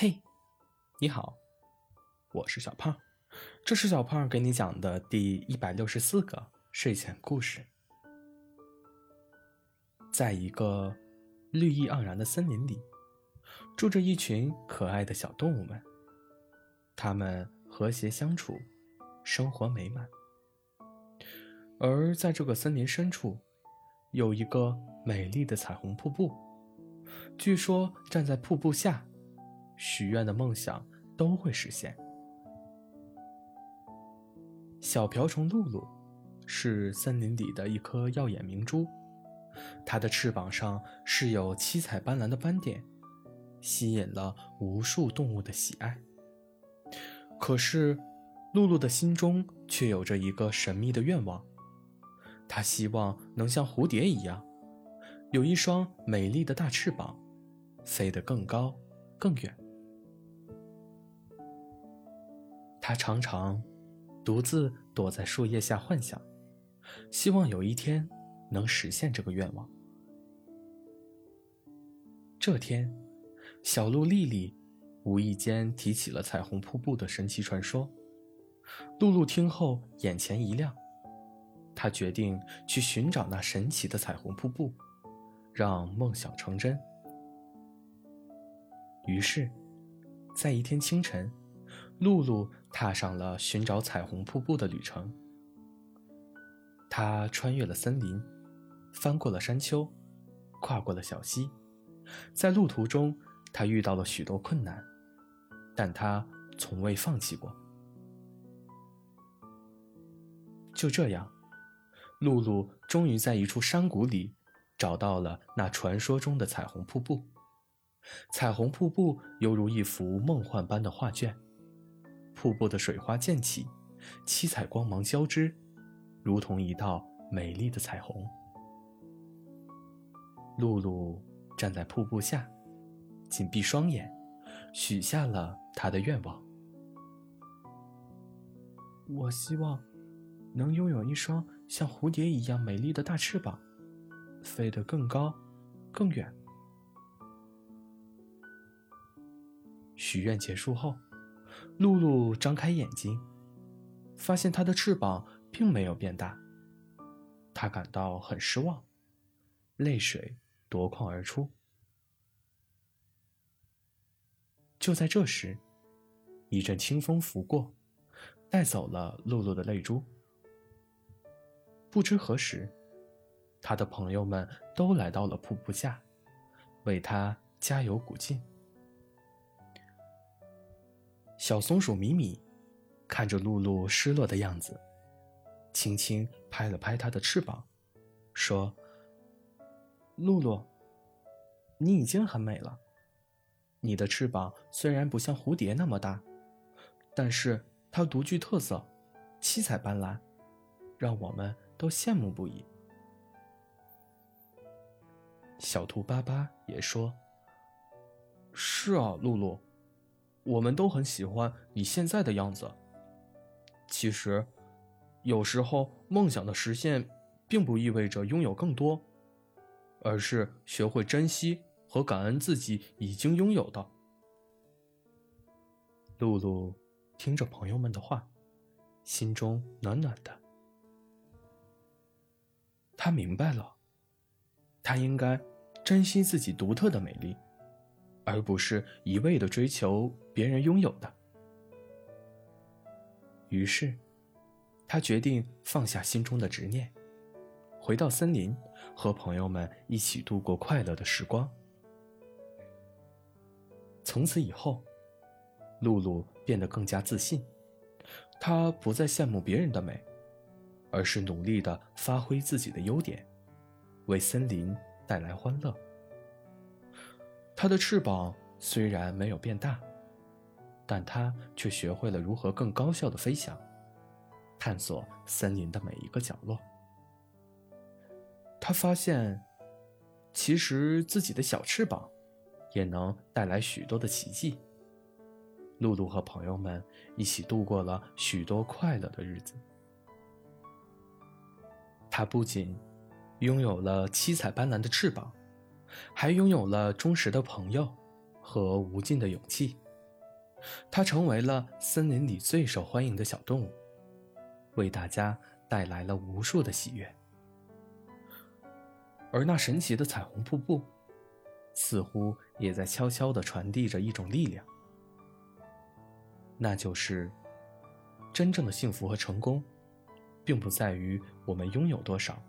嘿，你好，我是小胖，这是小胖给你讲的第一百六十四个睡前故事。在一个绿意盎然的森林里，住着一群可爱的小动物们，它们和谐相处，生活美满。而在这个森林深处，有一个美丽的彩虹瀑布，据说站在瀑布下。许愿的梦想都会实现。小瓢虫露露是森林里的一颗耀眼明珠，它的翅膀上是有七彩斑斓的斑点，吸引了无数动物的喜爱。可是，露露的心中却有着一个神秘的愿望，她希望能像蝴蝶一样，有一双美丽的大翅膀，飞得更高更远。他常常独自躲在树叶下幻想，希望有一天能实现这个愿望。这天，小鹿丽丽无意间提起了彩虹瀑布的神奇传说。露露听后眼前一亮，她决定去寻找那神奇的彩虹瀑布，让梦想成真。于是，在一天清晨。露露踏上了寻找彩虹瀑布的旅程。他穿越了森林，翻过了山丘，跨过了小溪，在路途中，他遇到了许多困难，但他从未放弃过。就这样，露露终于在一处山谷里找到了那传说中的彩虹瀑布。彩虹瀑布犹如一幅梦幻般的画卷。瀑布的水花溅起，七彩光芒交织，如同一道美丽的彩虹。露露站在瀑布下，紧闭双眼，许下了她的愿望：我希望能拥有一双像蝴蝶一样美丽的大翅膀，飞得更高、更远。许愿结束后。露露张开眼睛，发现它的翅膀并没有变大，她感到很失望，泪水夺眶而出。就在这时，一阵清风拂过，带走了露露的泪珠。不知何时，她的朋友们都来到了瀑布下，为她加油鼓劲。小松鼠米米看着露露失落的样子，轻轻拍了拍它的翅膀，说：“露露，你已经很美了。你的翅膀虽然不像蝴蝶那么大，但是它独具特色，七彩斑斓，让我们都羡慕不已。”小兔巴巴也说：“是啊，露露。”我们都很喜欢你现在的样子。其实，有时候梦想的实现，并不意味着拥有更多，而是学会珍惜和感恩自己已经拥有的。露露听着朋友们的话，心中暖暖的。她明白了，她应该珍惜自己独特的美丽。而不是一味的追求别人拥有的。于是，他决定放下心中的执念，回到森林，和朋友们一起度过快乐的时光。从此以后，露露变得更加自信，她不再羡慕别人的美，而是努力的发挥自己的优点，为森林带来欢乐。它的翅膀虽然没有变大，但它却学会了如何更高效的飞翔，探索森林的每一个角落。他发现，其实自己的小翅膀也能带来许多的奇迹。露露和朋友们一起度过了许多快乐的日子。他不仅拥有了七彩斑斓的翅膀。还拥有了忠实的朋友和无尽的勇气。它成为了森林里最受欢迎的小动物，为大家带来了无数的喜悦。而那神奇的彩虹瀑布，似乎也在悄悄地传递着一种力量，那就是：真正的幸福和成功，并不在于我们拥有多少，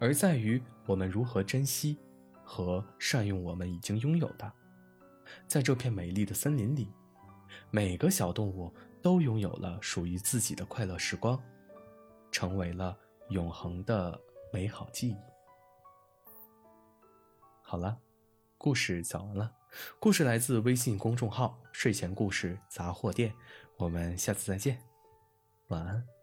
而在于我们如何珍惜和善用我们已经拥有的。在这片美丽的森林里，每个小动物都拥有了属于自己的快乐时光，成为了永恒的美好记忆。好了，故事讲完了。故事来自微信公众号“睡前故事杂货店”，我们下次再见，晚安。